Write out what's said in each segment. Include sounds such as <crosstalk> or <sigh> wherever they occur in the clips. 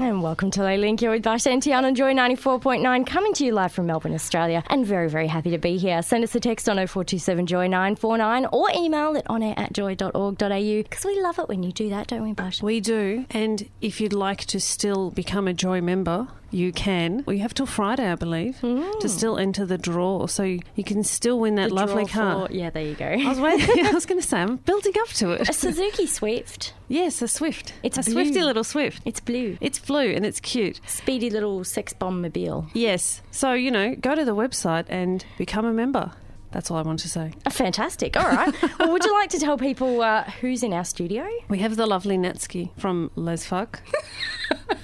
And welcome to Les Link here with Bash and Tiarne on Joy 94.9, coming to you live from Melbourne, Australia. And very, very happy to be here. Send us a text on 0427 Joy 949 or email it on air at joy.org.au because we love it when you do that, don't we, Bash? We do. And if you'd like to still become a Joy member, you can. Well, you have till Friday, I believe, to still enter the draw. So you can still win that The lovely car. for- yeah, there you go. I was waiting. <laughs> <laughs> I was going to say, I'm building up to it. a. Suzuki Swift. Yes, a Swift. It's a blue. Swifty little Swift. It's blue. It's blue and it's cute. Speedy little sex bomb mobile. Yes. So, you know, go to the website and become a member. That's all I want to say. Oh, fantastic. All right. <laughs> well, would you like to tell people uh, who's in our studio? We have the lovely Natski from Lesfuck.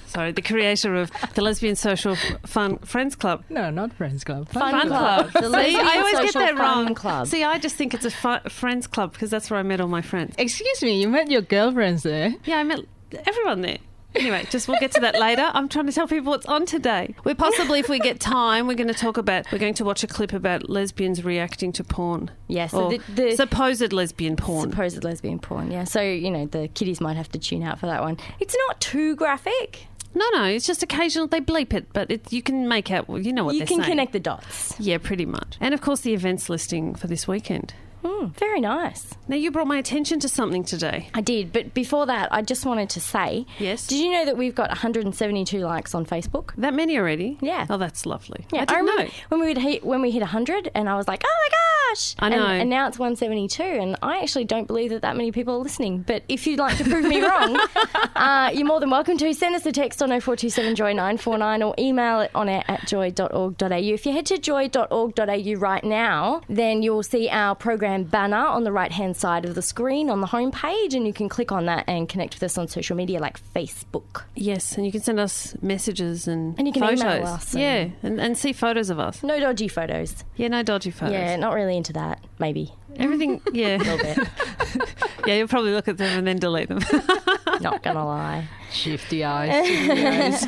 Sorry, the creator of the Lesbian Social Fun Friends Club. No, not Friends Club. Fun Club. The See, I always get that wrong. Club. See, I just think it's a fu- friends club because that's where I met all my friends. Excuse me, you met your girlfriends there. Yeah, I met everyone there. Anyway, just we'll get to that later. I'm trying to tell people what's on today. We're possibly, if we get time, we're going to talk about. We're going to watch a clip about lesbians reacting to porn. Yeah, so the- the- supposed lesbian porn. Supposed lesbian porn, yeah. So, you know, the kiddies might have to tune out for that one. It's not too graphic. No, no, it's just occasional. They bleep it, but it, you can make out. well, You know what you they're can saying. connect the dots. Yeah, pretty much. And of course, the events listing for this weekend. Hmm, very nice. Now, you brought my attention to something today. I did, but before that, I just wanted to say Yes. Did you know that we've got 172 likes on Facebook? That many already? Yeah. Oh, that's lovely. Yeah, I didn't remember know. when we would hit when we hit 100, and I was like, "Oh my gosh!" I know. And, and now it's 172, and I actually don't believe that that many people are listening. But if you'd like to prove me wrong, <laughs> uh, you're more than welcome to send us a text on 0427 joy 949 or email it on air at joy.org.au. If you head to joy.org.au right now, then you'll see our program banner on the right hand side of the screen on the home page, and you can click on that and connect with us on social media like Facebook. Yes, and you can send us messages and, And you can photos. email us and- Yeah, and, and see photos of us. No dodgy photos. Yeah, no dodgy photos. Yeah, not really into that. Maybe Everything, <laughs> yeah. a little bit. <laughs> yeah, you'll probably look at them and then delete them. <laughs> <laughs> not gonna lie. Shifty eyes. shifty eyes.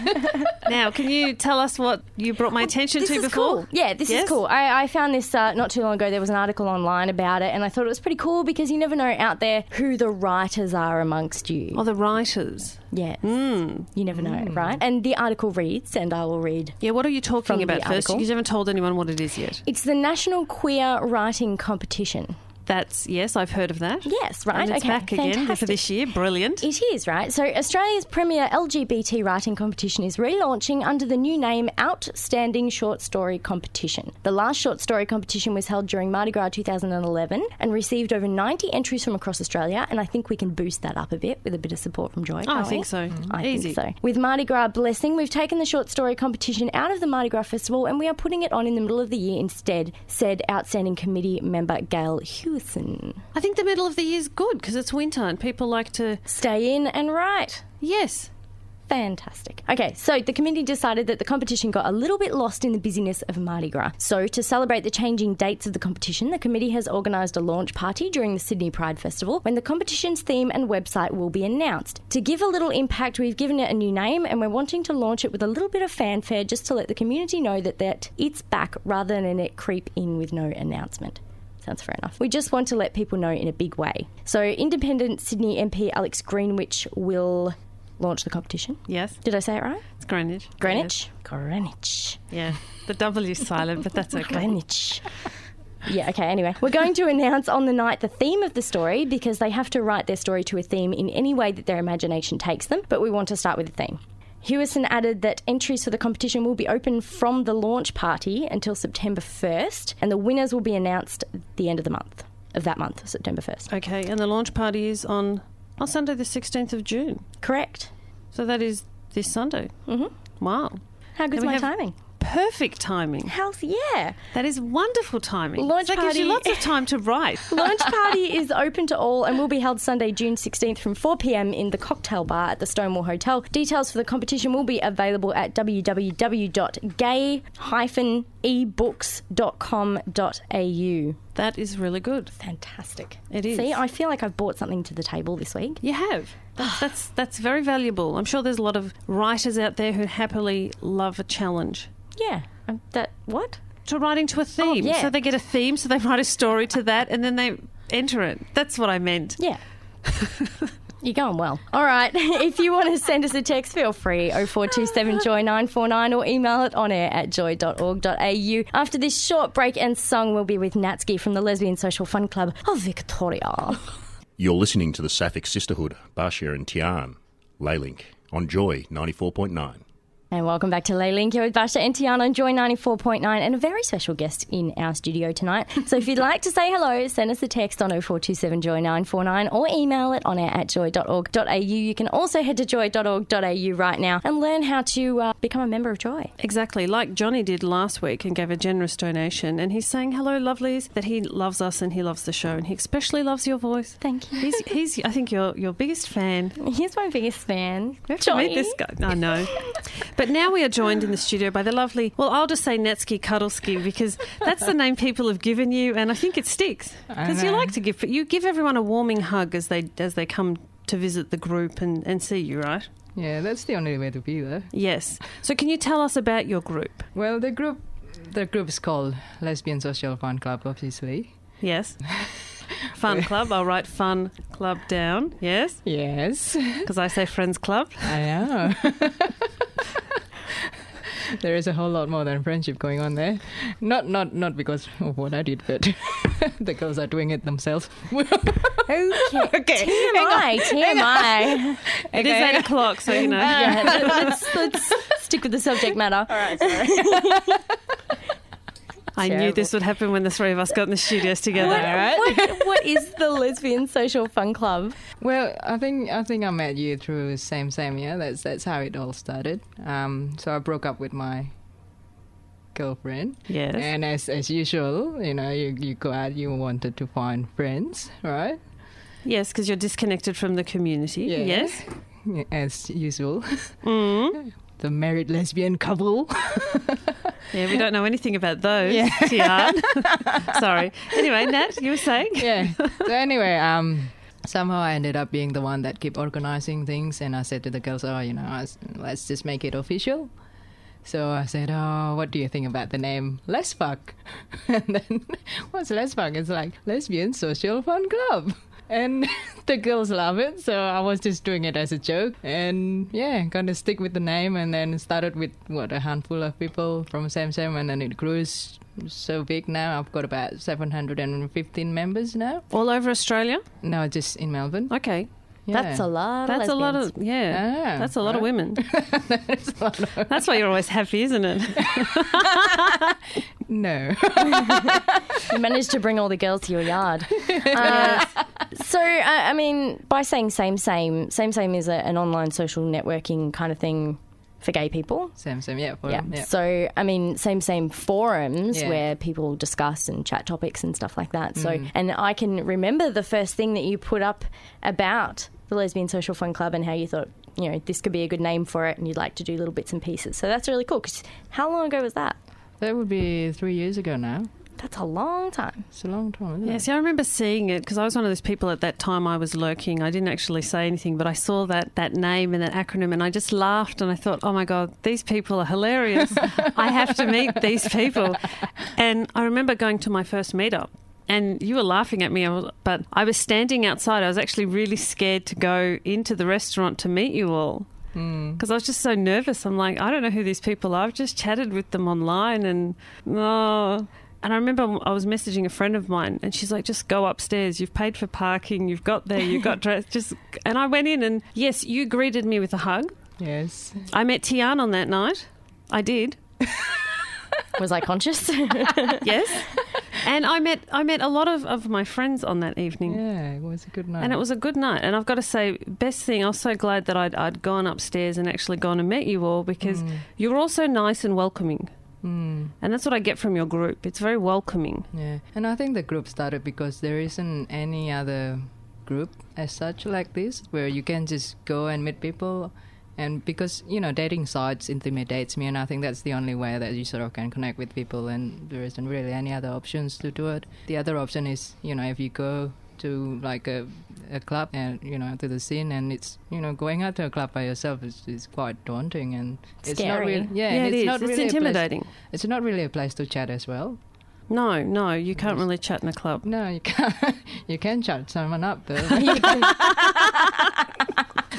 <laughs> now, can you tell us what you brought my attention This to before? cool. Yeah, this Yes? is cool. I, I found this uh, not too long ago. There was an article online about it, and I thought it was pretty cool because you never know out there who the writers are amongst you. Oh, the writers. Yeah, Mm. you never know, right? And the article reads, and I will read. Yeah, what are you talking about first? article. You haven't told anyone what it is yet. It's the National Queer Writing Competition. That's, yes, I've heard of that. Yes, right. And it's okay, back again for this year. Brilliant. It is, right? So, Australia's premier LGBT writing competition is relaunching under the new name Outstanding Short Story Competition. The last short story competition was held during Mardi Gras 2011 and received over 90 entries from across Australia, and I think we can boost that up a bit with a bit of support from Joy. Oh, I we? think so. Mm-hmm. I Easy. think so. With Mardi Gras blessing, we've taken the short story competition out of the Mardi Gras Festival and we are putting it on in the middle of the year instead, said outstanding committee member Gail I think the middle of the year is good because it's winter and people like to. Stay in and write. Yes. Fantastic. Okay, so the committee decided that the competition got a little bit lost in the busyness of Mardi Gras. So, to celebrate the changing dates of the competition, the committee has organised a launch party during the Sydney Pride Festival when the competition's theme and website will be announced. To give a little impact, we've given it a new name and we're wanting to launch it with a little bit of fanfare just to let the community know that, that it's back rather than it creep in with no announcement. Sounds fair enough. We just want to let people know in a big way. So, independent Sydney MP Alex Greenwich will launch the competition. Yes. Did I say it right? It's Greenwich. Greenwich? Greenwich. Yeah. The W's silent, but that's okay. Greenwich. Yeah, okay, anyway. We're going to announce on the night the theme of the story because they have to write their story to a theme in any way that their imagination takes them, but we want to start with a theme. Hewison added that entries for the competition will be open from the launch party until September 1st, and the winners will be announced at the end of the month, of that month, September 1st. Okay, and the launch party is on, on Sunday, the 16th of June. Correct. So that is this Sunday. Mm-hmm. Wow. How good's my have- timing? Perfect timing. Health, yeah. That is wonderful timing. Launch that gives you party. lots of time to write. <laughs> Launch party <laughs> is open to all and will be held Sunday, June 16th from 4 pm in the cocktail bar at the Stonewall Hotel. Details for the competition will be available at ebooks.com.au. That is really good. Fantastic. It is. See, I feel like I've brought something to the table this week. You have. That's, that's that's very valuable. I'm sure there's a lot of writers out there who happily love a challenge. Yeah. Um, that what? To writing to a theme. yeah. So they get a theme, so they write a story to that, and then they enter it. That's what I meant. Yeah. <laughs> You're going well. All right. <laughs> If you want to send us a text, feel free 0427 Joy 949 or email it on air at joy.org.au. After this short break and song, we'll be with Natski from the Lesbian Social Fun Club of Victoria. <laughs> You're listening to the Sapphic Sisterhood, Basia and Tiarne, Leslink, on Joy 94.9. And welcome back to Les Link. You're with Basia and Tiarne on Joy 94.9 and a very special guest in our studio tonight. So if you'd <laughs> like to say hello, send us a text on 0427 Joy 949 or email it on air at joy.org.au. You can also head to joy.org.au right now and learn how to uh, become a member of Joy. Exactly, like Johnny did last week and gave a generous donation. And he's saying, hello, lovelies, that he loves us and he loves the show. And he especially loves your voice. Thank you. He's, he's I think, your, your biggest fan. <laughs> He's my biggest fan. Have to meet this guy. I know. <laughs> But now we are joined in the studio by the lovely, well, I'll just say Natski Cuddleski because that's the name people have given you, and I think it sticks. Because you like to give, you give everyone a warming hug as they as they come to visit the group and, and see you, right? Yeah, that's the only way to be there. Yes. So can you tell us about your group? Well, the group, the group is called Lesbian Social Fun Club, obviously. Yes. <laughs> Fun <laughs> club. I'll write fun club down. Yes. Yes, <laughs> Because I say friends club. I know. <laughs> there is a whole lot more than friendship going on there. Not, not, not because of what I did, but the girls are doing it themselves. Okay. Okay, TMI. TMI. It is eight o'clock, so you know. Yeah, let's, let's stick with the subject matter. All right. I knew this would happen when the three of us got in the studios together. What, what is the Lesbian Social Fun Club? Well, I think I think I met you through same same yeah. That's that's how it all started. Um, so I broke up with my girlfriend. Yes. And as as usual, you know, you you go out, you wanted to find friends, right? Yes, because you're disconnected from the community. Yeah. Yes. As usual, Mm. <laughs> the married lesbian couple. <laughs> Yeah, we don't know anything about those. Yeah. Tiarne. <laughs> Sorry. Anyway, Nat, you were saying? yeah. So anyway, um, somehow I ended up being the one that kept organizing things, and I said to the girls, "Oh, you know, let's- let's just make it official." So I said, "Oh, what do you think about the name Les Fuck?" <laughs> And then, what's Les Fuck? It's like Lesbian Social Fun Club. And <laughs> the girls love it, so I was just doing it as a joke. And yeah, kind of stick with the name, and then started with what a handful of people from Same Same, and then it grew so big now. I've got about 715 members now. All over Australia? No, just in Melbourne. Okay. Yeah. That's a lot. That's of a lot of, yeah. Ah, That's a lot of right. women. <laughs> That's why you're always happy, isn't it? <laughs> No. <laughs> You managed to bring all the girls to your yard. Uh, so, uh, I mean, by saying same, same, same, same is a, an online social networking kind of thing for gay people. Same Same, yeah. For, Yeah. yeah. So, I mean, same, same forums Yeah. where people discuss and chat topics and stuff like that. So, Mm. and I can remember the first thing that you put up about the Lesbian Social Fun Club and how you thought, you know, this could be a good name for it and you'd like to do little bits and pieces. So that's really cool. Because how long ago was that? That would be three years ago now. That's a long time. It's a long time, isn't Yeah, it? see, I remember seeing it because I was one of those people at that time. I was lurking. I didn't actually say anything, but I saw that that name and that acronym, and I just laughed and I thought, "Oh my god, these people are hilarious! <laughs> I have to meet these people." And I remember going to my first meetup. And you were laughing at me, but I was standing outside. I was actually really scared to go into the restaurant to meet you all hmm. because I was just so nervous. I'm like, I don't know who these people are. I've just chatted with them online, and oh. And I remember I was messaging a friend of mine, and she's like, "Just go upstairs. You've paid for parking. You've got there. You've got <laughs> dress. Just." And I went in, and yes, you greeted me with a hug. Yes. I met Tiarne on that night. I did. <laughs> Was I conscious? <laughs> Yes. And I met I met a lot of, of my friends on that evening. Yeah, it was a good night. And it was a good night. And I've got to say, best thing, I was so glad that I'd, I'd gone upstairs and actually gone and met you all because you're all so nice and welcoming. Mm, And that's what I get from your group. It's very welcoming. yeah. And I think the group started because there isn't any other group as such like this where you can just go and meet people And because you know, dating sites intimidates me, and I think that's the only way that you sort of can connect with people, and there isn't really any other options to do it. The other option is, you know, if you go to like a, a club and you know to the scene and it's you know going out to a club by yourself is, is quite daunting and it's not Scary. really yeah, Yeah, it it's is. not It's really a place- intimidating. it's not really a place to chat as well No, no, you can't really chat in a club. no you can't <laughs> you can chat someone up though <laughs> <laughs>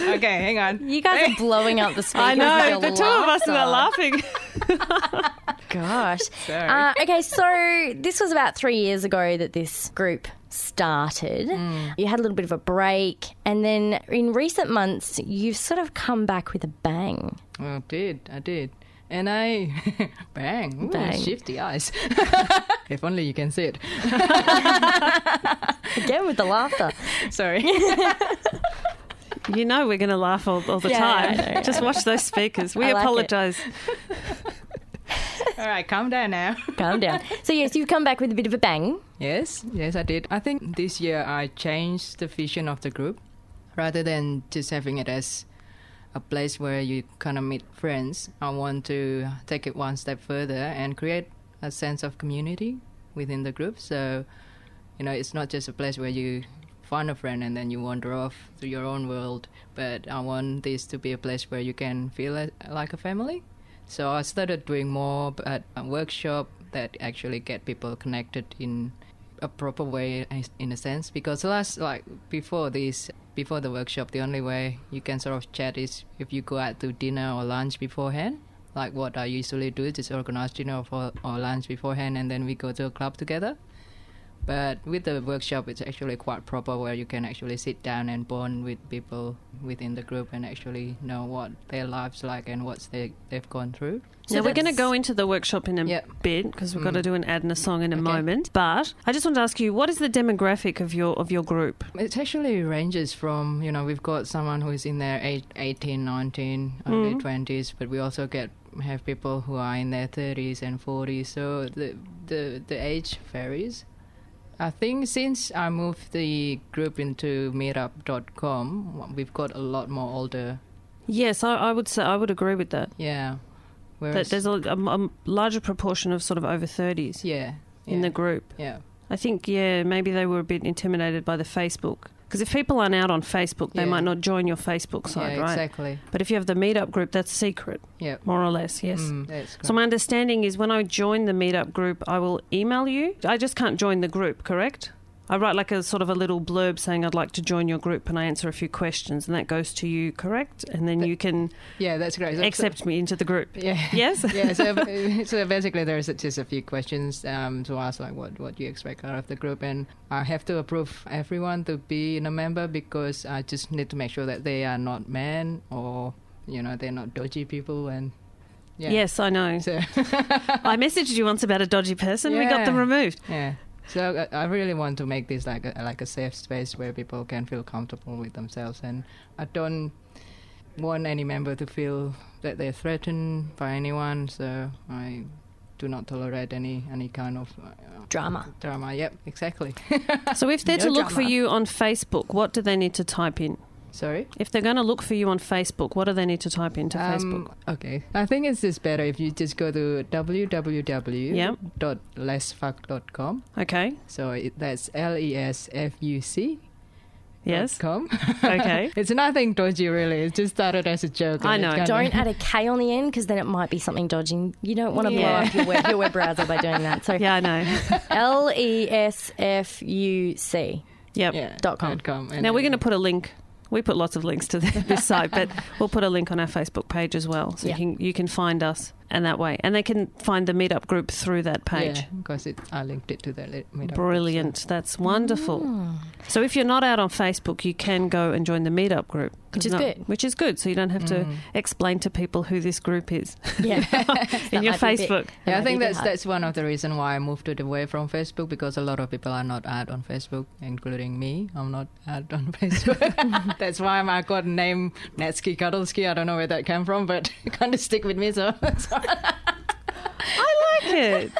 okay hang on You guys are blowing out the speakers. <laughs> I know. The two of us were laughing. <laughs> Gosh. Uh, okay, so this was about three years ago that this group started. Mm. You had a little bit of a break, and then in recent months, you've sort of come back with a bang. I did I did and I <laughs> bang, Ooh, Bang. shifty eyes if only you can see it Again with the laughter. sorry you know we're going to laugh all, all the Yeah, time. I <laughs> know. Just watch those speakers. We like apologise. all right calm down now <laughs> Calm down. So, yes, you've come back with a bit of a bang. Yes, yes, I did. I think this year I changed the vision of the group rather than just having it as a place where you kind of meet friends. I want to take it one step further and create a sense of community within the group. So, you know, it's not just a place where you find a friend and then you wander off to your own world, but I want this to be a place where you can feel like a family. So I started doing more at a workshop that actually get people connected in a proper way in a sense. Because last like before this before the workshop the only way you can sort of chat is if you go out to dinner or lunch beforehand. Like what I usually do is just organize dinner or, or lunch beforehand and then we go to a club together but with the workshop it's actually quite proper where you can actually sit down and bond with people within the group and actually know what their lives like and what they, they've gone through So now, we're going to go into the workshop in a Yep. bit because we've got to Mm. do an ad and a song in a Okay. moment. But I just want to ask you, what is the demographic of your of your group? It actually ranges from, you know, we've got someone who is in their eight, 18, 19, early 20s, but we also get have people who are in their 30s and 40s. So the the the age varies. I think since I moved the group into meetup.com, we've got a lot more older. Yes, I, I would say I would agree with that. Yeah. That there's a, a, a larger proportion of sort of over thirties yeah, in the group. yeah. I think, yeah, maybe they were a bit intimidated by the Facebook. Because if people aren't out on Facebook, they Yeah. might not join your Facebook site, yeah, right? exactly. But if you have the meetup group, that's secret, Yeah. more or less, yes. Mm, that's So my understanding is when I join the meetup group, I will email you. I just can't join the group, correct? I write like a sort of a little blurb saying I'd like to join your group and I answer a few questions and that goes to you, correct? And then you can yeah, that's great. So- accept me into the group. Yeah. Yes? <laughs> yeah. So, <laughs> so basically, there's just a few questions um, to ask, like what what you expect out of the group, and I have to approve everyone to be in a member because I just need to make sure that they are not men or you know they're not dodgy people, and yeah. Yes, I know. So <laughs> I messaged you once about a dodgy person. We got them removed. yeah. So I, I really want to make this like a, like a safe space where people can feel comfortable with themselves, and I don't want any member to feel that they're threatened by anyone. So I do not tolerate any any kind of uh, Drama. drama. Yep, exactly. So if <laughs> they're No to look for you on Facebook, what do they need to type in? Sorry. If they're going to look for you on Facebook, what do they need to type into Facebook? Um, okay. I think it's just better if you just go to www.lesfuc.com. Okay. So it, that's L E S F U C. Yes. Com. Okay. <laughs> it's nothing dodgy, really. It just started as a joke. I know. Don't add a K on the end because then it might be something dodgy. You don't want to blow up your web, your web browser by doing that. So <laughs> Yeah, I know. <laughs> L E S F U C. Yep. Yeah. Dot com. Dot com. And Now we're going to put a link. We put lots of links to this <laughs> site, but we'll put a link on our Facebook page as well, so Yeah. you can you can find us and that way, and they can find the meetup group through that page. Yeah, because it, I linked it to the meetup. Brilliant. That's wonderful. Mm. So if you're not out on Facebook, you can go and join the meetup group. Which is No- good. Which is good. So you don't have to Mm. explain to people who this group is <laughs> Yeah. <laughs> in your might be a bit- Facebook. Yeah, I think be a bit that's hard. that's one of the reason why I moved it away from Facebook because a lot of people are not out on Facebook, including me. I'm not out on <laughs> Facebook. that's why I got name Natski Cuddleski. I don't know where that came from, but it kind of stick with me. So I like it.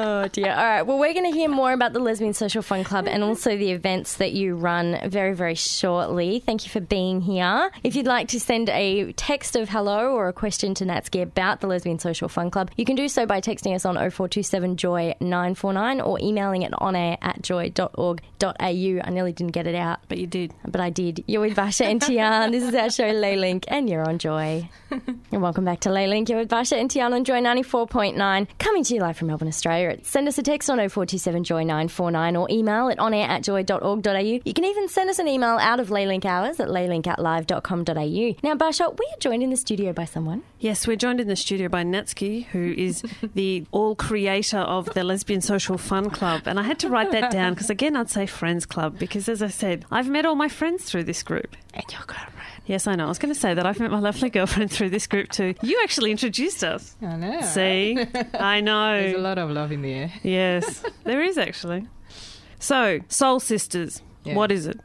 Oh dear. All right. Well, we're going to hear more about the Lesbian Social Fun Club and also the events that you run very, very shortly. Thank you for being here. If you'd like to send a text of hello or a question to Natski about the Lesbian Social Fun Club, you can do so by texting us on 0427 Joy 949 or emailing it on air at joy.org.au. I nearly didn't get it out. But you did. But I did. You're with Basia and Tiarne. This is our show, Leslink, and you're on Joy. <laughs> and welcome back to Leslink. You're with Basia and Tiarne on Joy 94.9, coming to you live from Melbourne, Australia. Send us a text on 0427 Joy 949 or email it on air at joy.org.au. You can even send us an email out of Leslink hours at leslink at live.com.au. Now, Basia, we are joined in the studio by someone. Yes, we're joined in the studio by Natski, who is <laughs> the all creator of the Lesbian Social Fun Club. And I had to write that down because, again, I'd say Friends Club because, as I said, I've met all my friends through this group. And your girlfriend. Yes, I know. I was going to say that I've met my lovely girlfriend through this group too. You actually introduced us. I know. See? I <laughs> know. There's a lot of love in the air. Yes, there is actually. So, Soul Sisters. Yeah. What is it?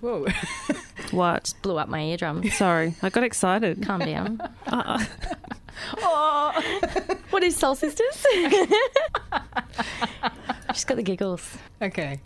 Whoa. <laughs> What? Blew up my eardrum. Sorry, I got excited. Calm down. Uh, uh. Oh What is Soul Sisters? <laughs> She's got the giggles. okay.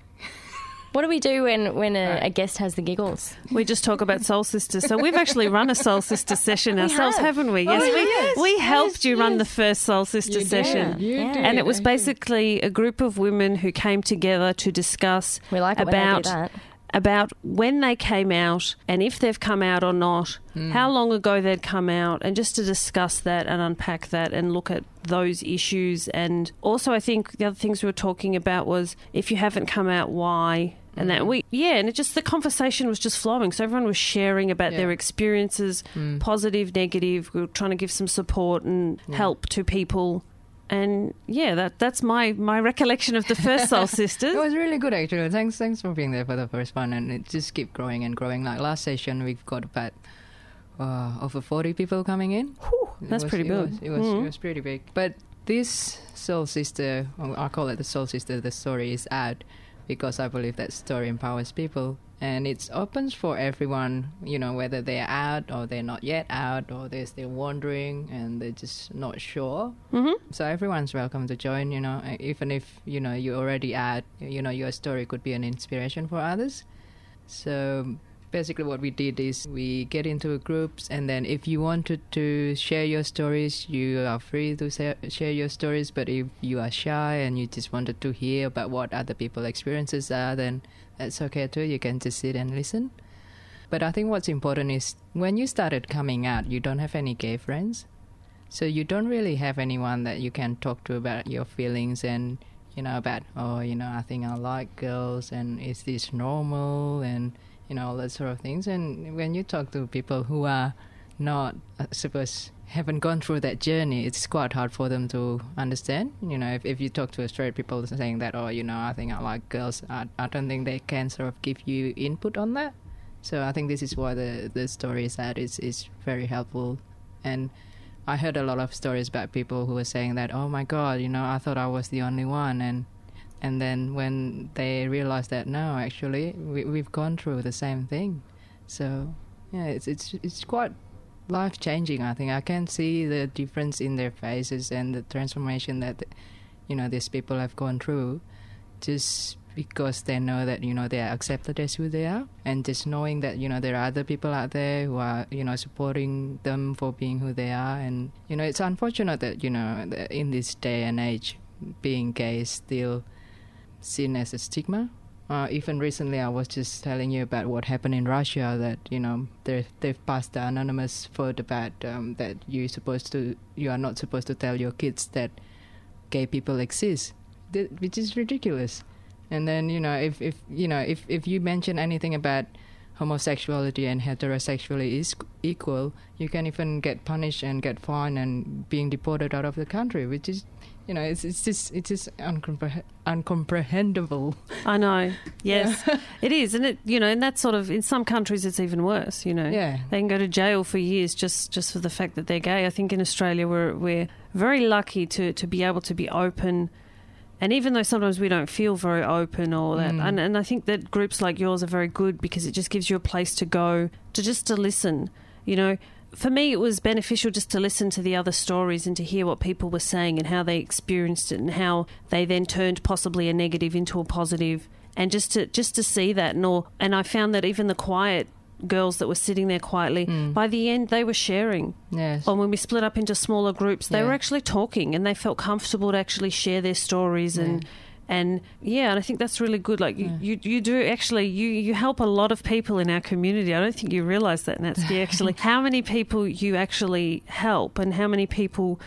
What do we do when, when a, a guest has the giggles? we just talk about Soul Sisters. So we've actually run a Soul Sister <laughs> session ourselves, have. haven't oh, we? Yes, we, yes. we helped you run the first Soul Sister You session. did. You Yeah. did. And it was basically a group of women who came together to discuss We like it when they do about that. About when they came out and if they've come out or not, Hmm. how long ago they'd come out, and just to discuss that and unpack that and look at those issues. And also, I think the other things we were talking about was if you haven't come out, why. And Hmm. that we, yeah, and it just the conversation was just flowing. So everyone was sharing about Yeah. their experiences, Hmm. positive, negative. We were trying to give some support and help to people. And yeah, that that's my my recollection of the first <laughs> Soul Sisters. It was really good actually. Thanks, thanks for being there for the first one, and it just keep growing and growing. Like last session, we've got about uh, over forty people coming in. It that's was- pretty it big. Was, it was Mhm. it was pretty big. But this soul sister, I call it the soul sister. The story is out because I believe that story empowers people, and it's opens for everyone. You know, whether they're out or they're not yet out, or they're still wandering and they're just not sure. hmm So everyone's welcome to join. You know, even if you know you already add, you know, your story could be an inspiration for others. So basically, what we did is we get into groups, and then if you wanted to share your stories, you are free to share, share your stories. But if you are shy and you just wanted to hear about what other people's experiences are, then that's okay too. You can just sit and listen. But I think what's important is when you started coming out, you don't have any gay friends. So you don't really have anyone that you can talk to about your feelings and you know about oh you know I think I like girls and is this normal and you know all that sort of things. And when you talk to people who are not I suppose haven't gone through that journey, it's quite hard for them to understand. You know, if, if you talk to straight people saying that oh you know I think I like girls, I, I don't think they can sort of give you input on that. So I think this is why the the story is that is is very helpful and I heard a lot of stories about people who were saying that, oh my god, you know, I thought I was the only one, and and then when they realized that no, actually, we, we've gone through the same thing. So yeah, it's it's it's quite life changing. I think I can see the difference in their faces and the transformation that you know these people have gone through, just because they know that you know they are accepted as who they are, and just knowing that you know there are other people out there who are you know supporting them for being who they are, and you know it's unfortunate that you know in this day and age, being gay is still seen as a stigma. Uh, even recently, I was just telling you about what happened in Russia. That you know they they've passed the anonymous vote about um, that you supposed to you are not supposed to tell your kids that gay people exist, Th- which is ridiculous. And then you know if if you know if if you mention anything about homosexuality and heterosexuality is equal, you can even get punished and get fined and being deported out of the country, which is you know it's it's just it's just uncompre- uncomprehendable. I know. <laughs> Yes, it is, and it you know, and that sort of in some countries it's even worse. You know, Yeah. they can go to jail for years just just for the fact that they're gay. I think in Australia we're we're very lucky to to be able to be open. And even though sometimes we don't feel very open or that, Mm. and, and I think that groups like yours are very good because it just gives you a place to go to just to listen. You know, for me, it was beneficial just to listen to the other stories and to hear what people were saying and how they experienced it and how they then turned possibly a negative into a positive, and just to just to see that. And all, and I found that even the quiet girls that were sitting there quietly, mm. by the end they were sharing. Yes. Or when we split up into smaller groups, they Yeah. were actually talking and they felt comfortable to actually share their stories and. And yeah, and I think that's really good. Like you, you, you do actually you, you help a lot of people in our community. I don't think you realise that, Natski. Actually, <laughs> how many people you actually help, and how many people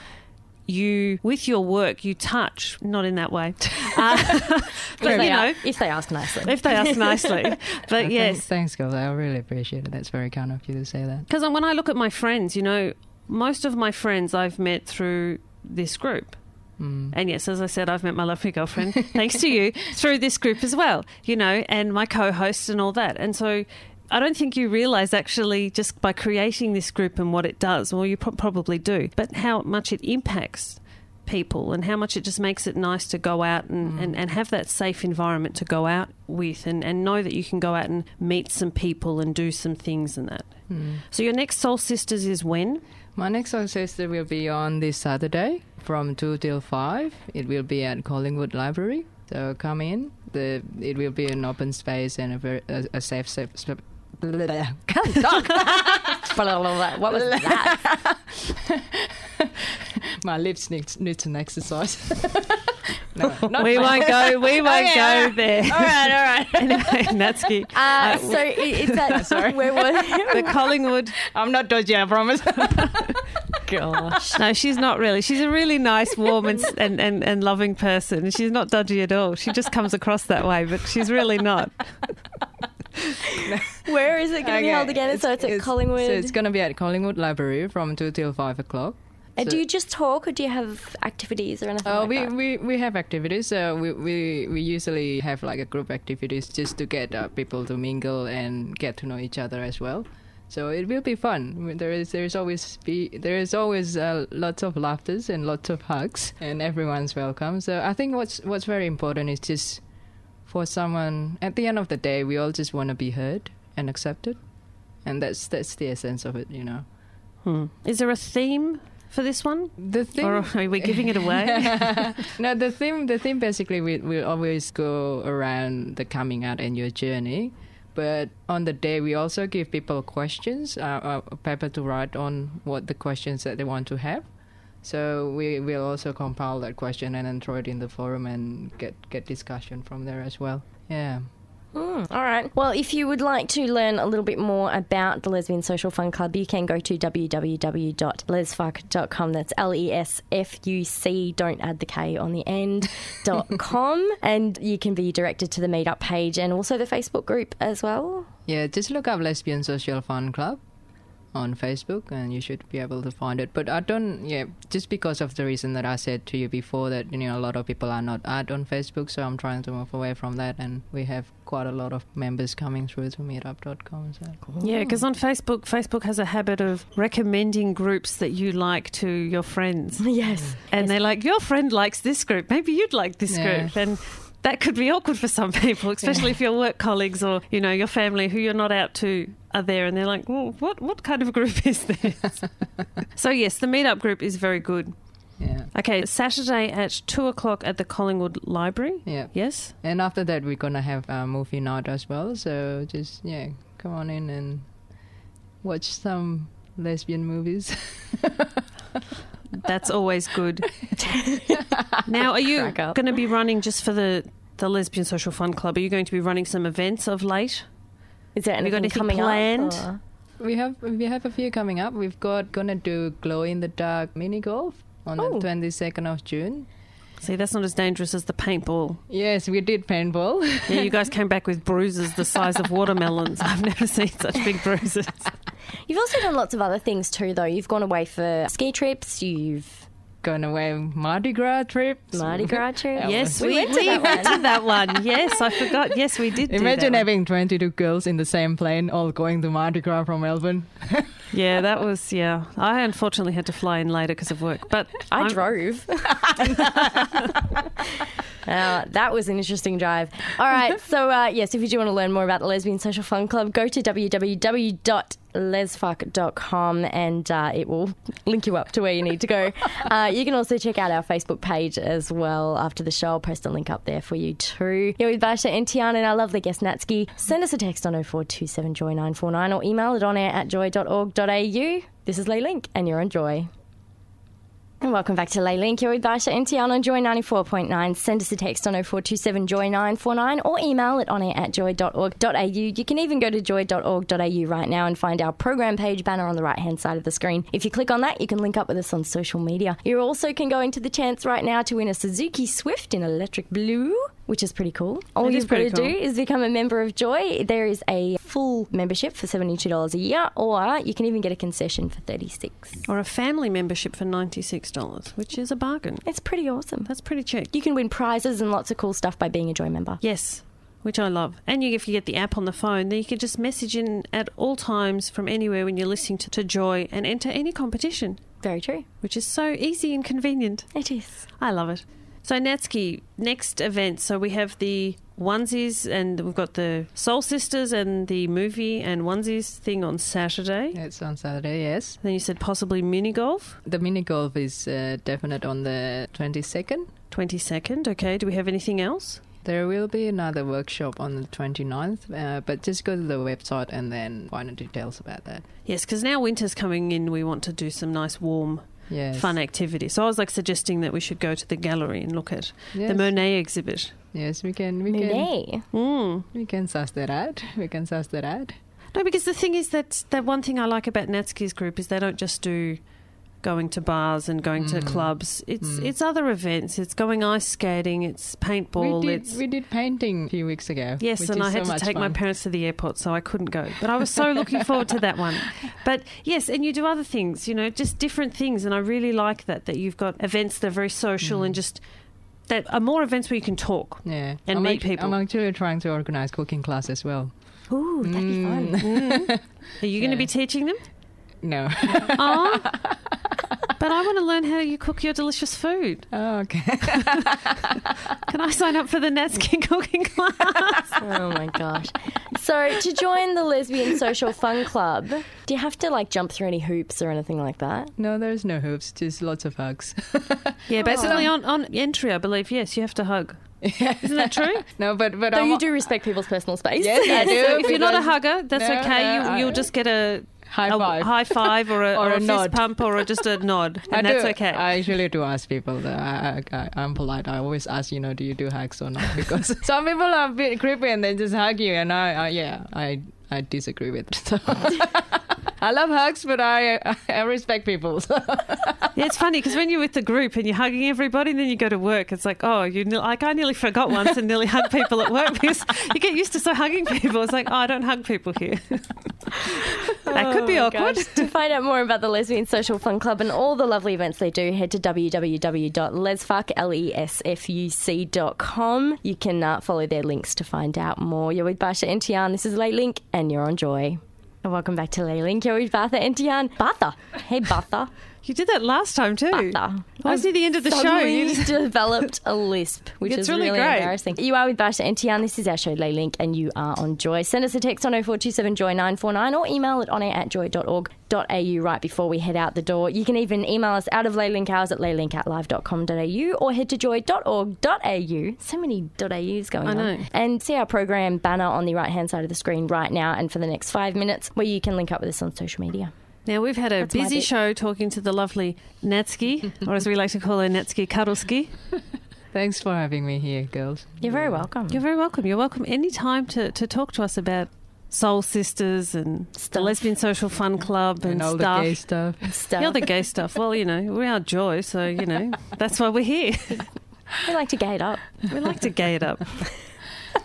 you with your work you touch. Not in that way, <laughs> uh, <laughs> but you know, if they ask nicely. if they ask nicely. But Thanks- yes, Thanks, girls. I really appreciate it. That's very kind of you to say that. Because when I look at my friends, you know, most of my friends I've met through this group. Mm. And yes, as I said, I've met my lovely girlfriend, <laughs> thanks to you, through this group as well, you know, and my co hosts and all that. And so I don't think you realize actually just by creating this group and what it does, well, you pro- probably do, but how much it impacts people and how much it just makes it nice to go out and, and, and have that safe environment to go out with and, and know that you can go out and meet some people and do some things and that. So your next Soul Sisters is when? My next Sister will be on this Saturday from 2 till 5. It will be at Collingwood Library. So come in. The It will be an open space and a, very, a, a safe, safe, safe <laughs> Can't talk. <laughs> what was that? <laughs> My lips need, need an exercise. No, <laughs> we won't go. <laughs> We won't Okay, go all right. there. All right, all right. <laughs> anyway, Natski. Uh, so i- it's that. Sorry. Where was The Collingwood. I'm not dodgy, I promise. Gosh. No, she's not really. She's a really nice, warm, and, and, and, and loving person. She's not dodgy at all. She just comes across that way, but she's really not. Where is it going to be held again? so it's at Collingwood. So it's going to be at Collingwood Library from 2 till 5 o'clock. And so- do you just talk or do you have activities or anything Oh, like we, that? we, we have activities. So we, we, we usually have like a group activities just to get uh, people to mingle and get to know each other as well. So it will be fun. There is there is always be there is always uh, lots of laughters and lots of hugs, and everyone's welcome. So I think what's what's very important is just for someone at the end of the day, we all just want to be heard and accepted, and that's that's the essence of it, you know. Hmm. Is there a theme for this one? The thing, Or are we giving it away? <laughs> no, the theme the theme basically will will always go around the coming out and your journey. But on the day, we also give people questions, uh, a paper to write on what the questions that they want to have. So we will also compile that question and then throw it in the forum and get get discussion from there as well. Yeah. Mm, all right. Well, if you would like to learn a little bit more about the Lesbian Social Fun Club, you can go to www.lesfuc.com. That's L E S F U C, don't add the K on the end, <laughs> dot com. And you can be directed to the meetup page and also the Facebook group as well. Yeah, just look up Lesbian Social Fun Club on Facebook and you should be able to find it. But I don't, yeah, just because of the reason that I said to you before that, you know, a lot of people are not add on Facebook, so I'm trying to move away from that and we have quite a lot of members coming through to meetup.com. So. Yeah, because on Facebook, Facebook has a habit of recommending groups that you like to your friends. <laughs> Yes. And they're like, your friend likes this group. Maybe you'd like this Yeah. group. And that could be awkward for some <laughs> people, especially if your work colleagues or, you know, your family who you're not out to are there and they're like, well, what, what kind of group <laughs> is this? so, yes, the meetup group is very good. Yeah. Okay, Saturday at 2 o'clock at the Collingwood Library. Yeah. Yes? And after that, we're going to have a movie night as well. So just, yeah, come on in and watch some lesbian movies. <laughs> That's always good. <laughs> now, are you Crack up. going to be running just for the, the Lesbian Social Fun Club? Are you going to be running some events of late? Is there Have you got anything anything coming planned? up? or- We have we have a few coming up. We've got gonna do glow in the dark mini golf on Oh. the twenty second of June. See, that's not as dangerous as the paintball. Yes, we did paintball. Yeah, you guys came back with bruises the size of <laughs> watermelons. I've never seen such big bruises. <laughs> You've also done lots of other things too, though. You've gone away for ski trips. You've Going away Mardi Gras trips. Mardi Gras <laughs> trips. Yes, we, we, went to we that went one. to that one. Yes, I forgot. Yes, we did. do Imagine that one. having twenty two girls in the same plane, all going to Mardi Gras from Melbourne. <laughs> Yeah, that was yeah. I unfortunately had to fly in later because of work, but <laughs> I I'm- drove. <laughs> Uh, that was an interesting drive. All right, so uh, yes, if you do want to learn more about the Lesbian Social Fun Club, go to www.lesfuc.com and uh, it will link you up to where you need to go. <laughs> Uh, you can also check out our Facebook page as well after the show. I'll post a link up there for you too. You're with Basia and Tiarne and our lovely guest Natski. Send us a text on 0427 Joy 949 or email it on air at joy.org.au. This is Les Link and you're on Joy. And welcome back to Les Link. You're with Basia and Tiarne on Joy 94.9. Send us a text on 0427 Joy 949 or email it on air at joy.org.au. You can even go to joy.org.au right now and find our program page banner on the right hand side of the screen. If you click on that, you can link up with us on social media. You also can go into the chance right now to win a Suzuki Swift in electric blue. Which is pretty cool. All It is you've got to pretty do is become a member of Joy. There is a full membership for $72 a year, or you can even get a concession for 36 Or a family membership for $96, which is a bargain. It's pretty awesome. That's pretty cheap. You can win prizes and lots of cool stuff by being a Joy member. Yes, which I love. And you, if you get the app on the phone, then you can just message in at all times from anywhere when you're listening to, to Joy and enter any competition, Very true. which is so easy and convenient. It is. I love it. So, Natski, next event. So, we have the onesies and we've got the Soul Sisters and the movie and onesies thing on Saturday. It's on Saturday, yes. Then you said possibly mini golf, The mini golf is uh, definite on the 22nd. 22nd. Okay, do we have anything else? There will be another workshop on the 29th, uh, but just go to the website and then find the details about that. Yes, because now winter's coming in, we want to do some nice warm Yes. fun activity. So I was like suggesting that we should go to the gallery and look at Yes. the Monet exhibit. Yes, we can. We can. Monet. Mm. We can suss that out. We can suss that out. No, because the thing is that that one thing I like about Natski's group is they don't just do going to bars and going to Mm. clubs. It's Mm. it's other events. It's going ice skating. It's paintball. we did. it's We did painting a few weeks ago. Yes, and I had so to take my parents to the airport, so I couldn't go. But I was so looking forward to that one. <laughs> But yes, and you do other things, you know, just different things, and I really like that that you've got events that are very social Mm. and just that are more events where you can talk. Yeah, and I'm meet act- people. I'm actually trying to organize cooking class as well. Ooh, that'd be fun. Mm. Are you going to be <laughs> teaching them? No. Oh, <laughs> but I want to learn how you cook your delicious food. oh, okay. <laughs> Can I sign up for the Natski cooking class? <laughs> oh my gosh. So, to join the Lesbian Social Fun Club, do you have to like jump through any hoops or anything like that? no, there's no hoops. Just lots of hugs. Yeah, <laughs> basically on, on entry, I believe, yes, you have to hug. Isn't that true? no, but but Though I'm, you do respect people's personal space. Yes, I do. If you're not a hugger, that's No, okay. no, you, you'll just get a high five. high five or a, <laughs> Or or a fist pump or a, just a nod, <laughs> I and that's do. okay. I usually do ask people. That I, I, I'm polite. I always ask, you know, do you do hugs or not? <laughs> Because some people are a bit creepy and they just hug you, and I, I yeah, I, I disagree with. It. So I love hugs, but I, <laughs> I respect people. So. <laughs> yeah, it's funny because when you're with the group and you're hugging everybody, and then you go to work, it's like, oh, you like I nearly forgot once and nearly hugged people at work <laughs> because you get used to so hugging people. It's like, oh, I don't hug people here. that could be Oh, awkward. gosh. to find out more about the Lesbian Social Fun Club and all the lovely events they do, head to www.lesfuc.com. You can uh, follow their links to find out more. You're with Basia and Tiarne. This is Late Link, and you're on Joy. Welcome back to Link. You're Batha and Tian. Batha. Hey, Batha. You did that last time too. Batha. I was near the end of the show. You <laughs> developed a lisp, <laughs> which It's is really really, great. embarrassing. You are with Basia and Tiarne. This is our show, Les Link, and you are on Joy. Send us a text on 0427 Joy 949 or email it on air at joy.org.au right before we head out the door. You can even email us out of Leslink hours at leslink at live.com.au or head to joy.org.au. So many .au's going on. And see our program banner on the right hand side of the screen right now and for the next five minutes where you can link up with us on social media. Now we've had a That's busy show talking to the lovely Natski, or as we like to call her, Natski Cuddleski. <laughs> Thanks for having me here, girls. You're very welcome. You're very welcome. You're welcome anytime to, to talk to us about Soul Sisters and the Lesbian Social Fun Club and, And all stuff. the gay stuff. <laughs> Stuff. The gay stuff. Well, you know, we are joy, so you know that's why we're here. <laughs> we like to gay it up. We like to gay it up,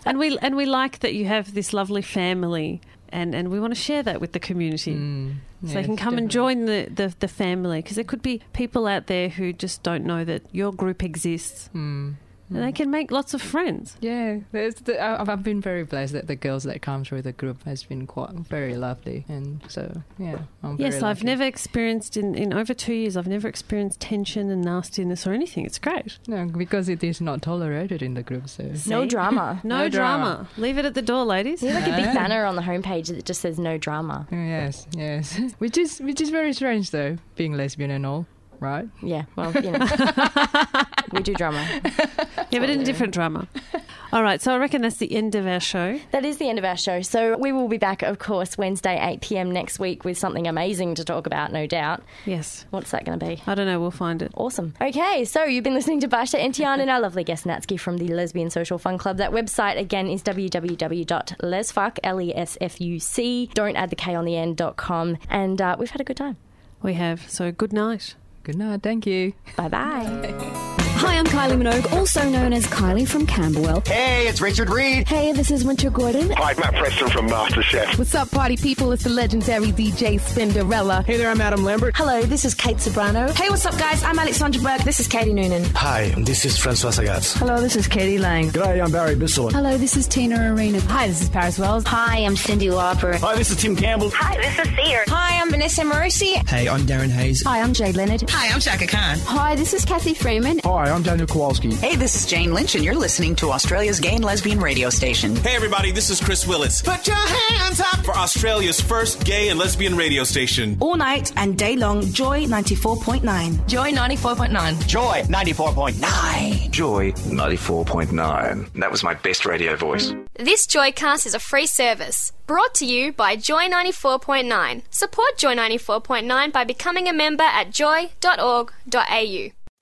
and we and we like that you have this lovely family, and and we want to share that with the community. Mm, So they can come and join the, the, the family because there could be people out there who just don't know that your group exists. Mm, And they mm. can make lots of friends. Yeah, there's the, I- I've I've been very blessed that the girls that come through the group has been quite very lovely, and so yeah, I'm very Yes, I've lucky. never experienced in, in over two years. I've never experienced tension and nastiness or anything. It's great. No, because it is not tolerated in the group. So No drama. <laughs> No, No drama. drama. Leave it at the door, ladies. There's like a big banner on the homepage that just says no drama. yes, yes, <laughs> which is which is very strange though, being lesbian and all, right? Yeah, well, you know. <laughs> we do drama. Yeah, but in a different drama. All right, so I reckon that's the end of our show. That is the end of our show. So we will be back, of course, Wednesday, 8 pm next week with something amazing to talk about, no doubt. Yes. What's that going to be? I don't know. We'll find it. Awesome. Okay, so you've been listening to Basia and Tiarne and our lovely guest Natski from the Lesbian Social Fun Club. That website again is www.lesfuck, L-E-S-F-U-C, don't add the K on the end, dot com. And uh, we've had a good time. We have. So good night. Good night, thank you. Bye-bye. <laughs> Hi, I'm Kylie Minogue, also known as Kylie from Camberwell. Hey, it's Richard Reed. Hey, this is Wynter Gordon. Hi, Matt Preston from MasterChef. What's up, party people? It's the legendary DJ Spinderella. Hey there, I'm Adam Lambert. Hello, this is Kate Ceberano. Hey, what's up, guys? I'm Alexandra Burke. This is Katie Noonan. Hi, this is Francois Sagatz. Hello, this is k.d. lang. G'day, I'm Barry Bissell. Hello, this is Tina Arena. Hi, this is Paris Wells. Hi, I'm Cyndi Lauper. Hi, this is Tim Campbell. Hi, this is Sia. Hi, I'm Vanessa Amorosi. Hey, I'm Darren Hayes. Hi, I'm Jade Leonard. Hi, I'm Chaka Khan. Hi, this is Cathy Freeman. Hi, I'm Daniel Kowalski. Hey, this is Jane Lynch, and you're listening to Australia's gay and lesbian radio station. Hey everybody, this is Chris Willis. Put your hands up for Australia's first gay and lesbian radio station. All night and day long, Joy 94.9. Joy 94.9. Joy 94.9. Joy 94.9. That was my best radio voice. This Joycast is a free service brought to you by Joy 94.9. Support Joy 94.9 by becoming a member at joy.org.au.